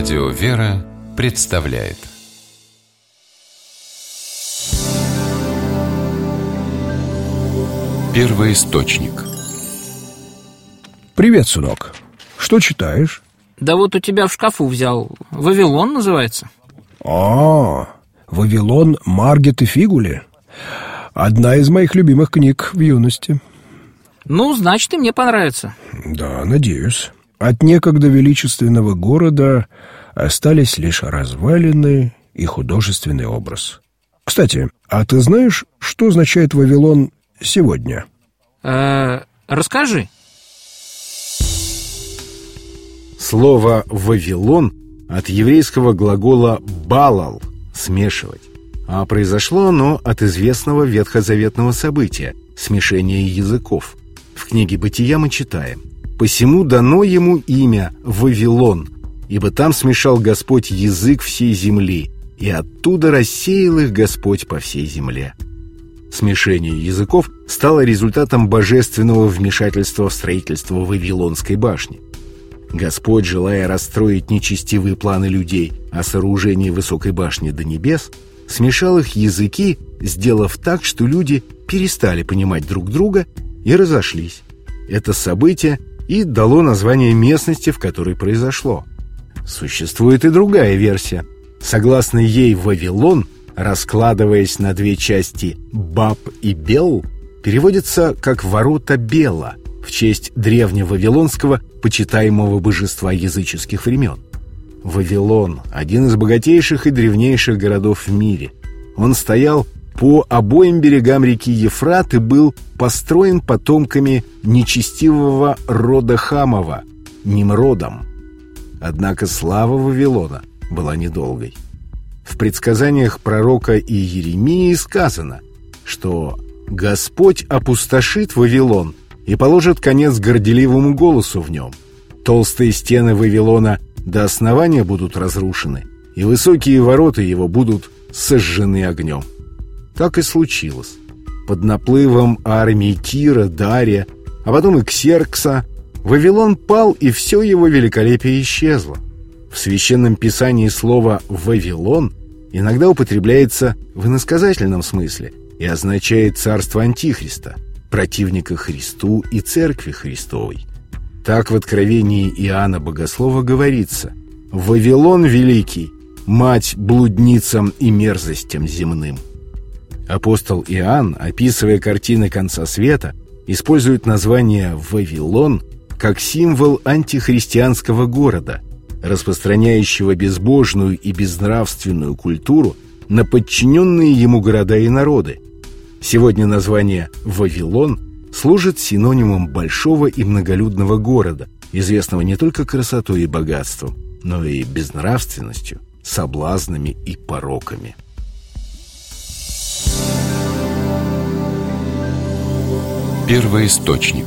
Радио «Вера» представляет Первый источник Привет, сынок. Что читаешь? Да вот у тебя в шкафу взял. Вавилон называется. А, Вавилон Маргет и Фигули. Одна из моих любимых книг в юности. Ну, значит, и мне понравится. Да, надеюсь. От некогда величественного города остались лишь развалины и художественный образ. Кстати, а ты знаешь, что означает Вавилон сегодня? Э, расскажи. Слово «Вавилон» от еврейского глагола «балал» — «смешивать». А произошло оно от известного ветхозаветного события — смешения языков. В книге «Бытия» мы читаем «Посему дано ему имя Вавилон, ибо там смешал Господь язык всей земли, и оттуда рассеял их Господь по всей земле». Смешение языков стало результатом божественного вмешательства в строительство Вавилонской башни. Господь, желая расстроить нечестивые планы людей о сооружении высокой башни до небес, смешал их языки, сделав так, что люди перестали понимать друг друга и разошлись. Это событие и дало название местности, в которой произошло. Существует и другая версия. Согласно ей, Вавилон, раскладываясь на две части «Баб» и «Бел», переводится как «ворота Бела», в честь древневавилонского почитаемого божества языческих времен. Вавилон – один из богатейших и древнейших городов в мире. Он стоял по обоим берегам реки Ефрат и был построен потомками нечестивого рода Хамова, Nimrodом. Однако слава Вавилона была недолгой. В предсказаниях пророка Иеремии сказано, что «Господь опустошит Вавилон и положит конец горделивому голосу в нем. Толстые стены Вавилона до основания будут разрушены, и высокие ворота его будут сожжены огнем. Так и случилось. Под наплывом армии Кира, Дария, а потом и Ксеркса, Вавилон пал, и все его великолепие исчезло. В Священном Писании слово «Вавилон» иногда употребляется в иносказательном смысле и означает «царство Антихриста», противника Христу и Церкви Христовой. Так в Откровении Иоанна Богослова говорится «Вавилон великий, мать блудницам и мерзостям земным». Апостол Иоанн, описывая картины конца света, использует название «Вавилон» как символ антихристианского города, распространяющего безбожную и безнравственную культуру на подчиненные ему города и народы. Сегодня название «Вавилон» служит синонимом большого и многолюдного города, известного не только красотой и богатством, но и безнравственностью, соблазнами и пороками. Первый источник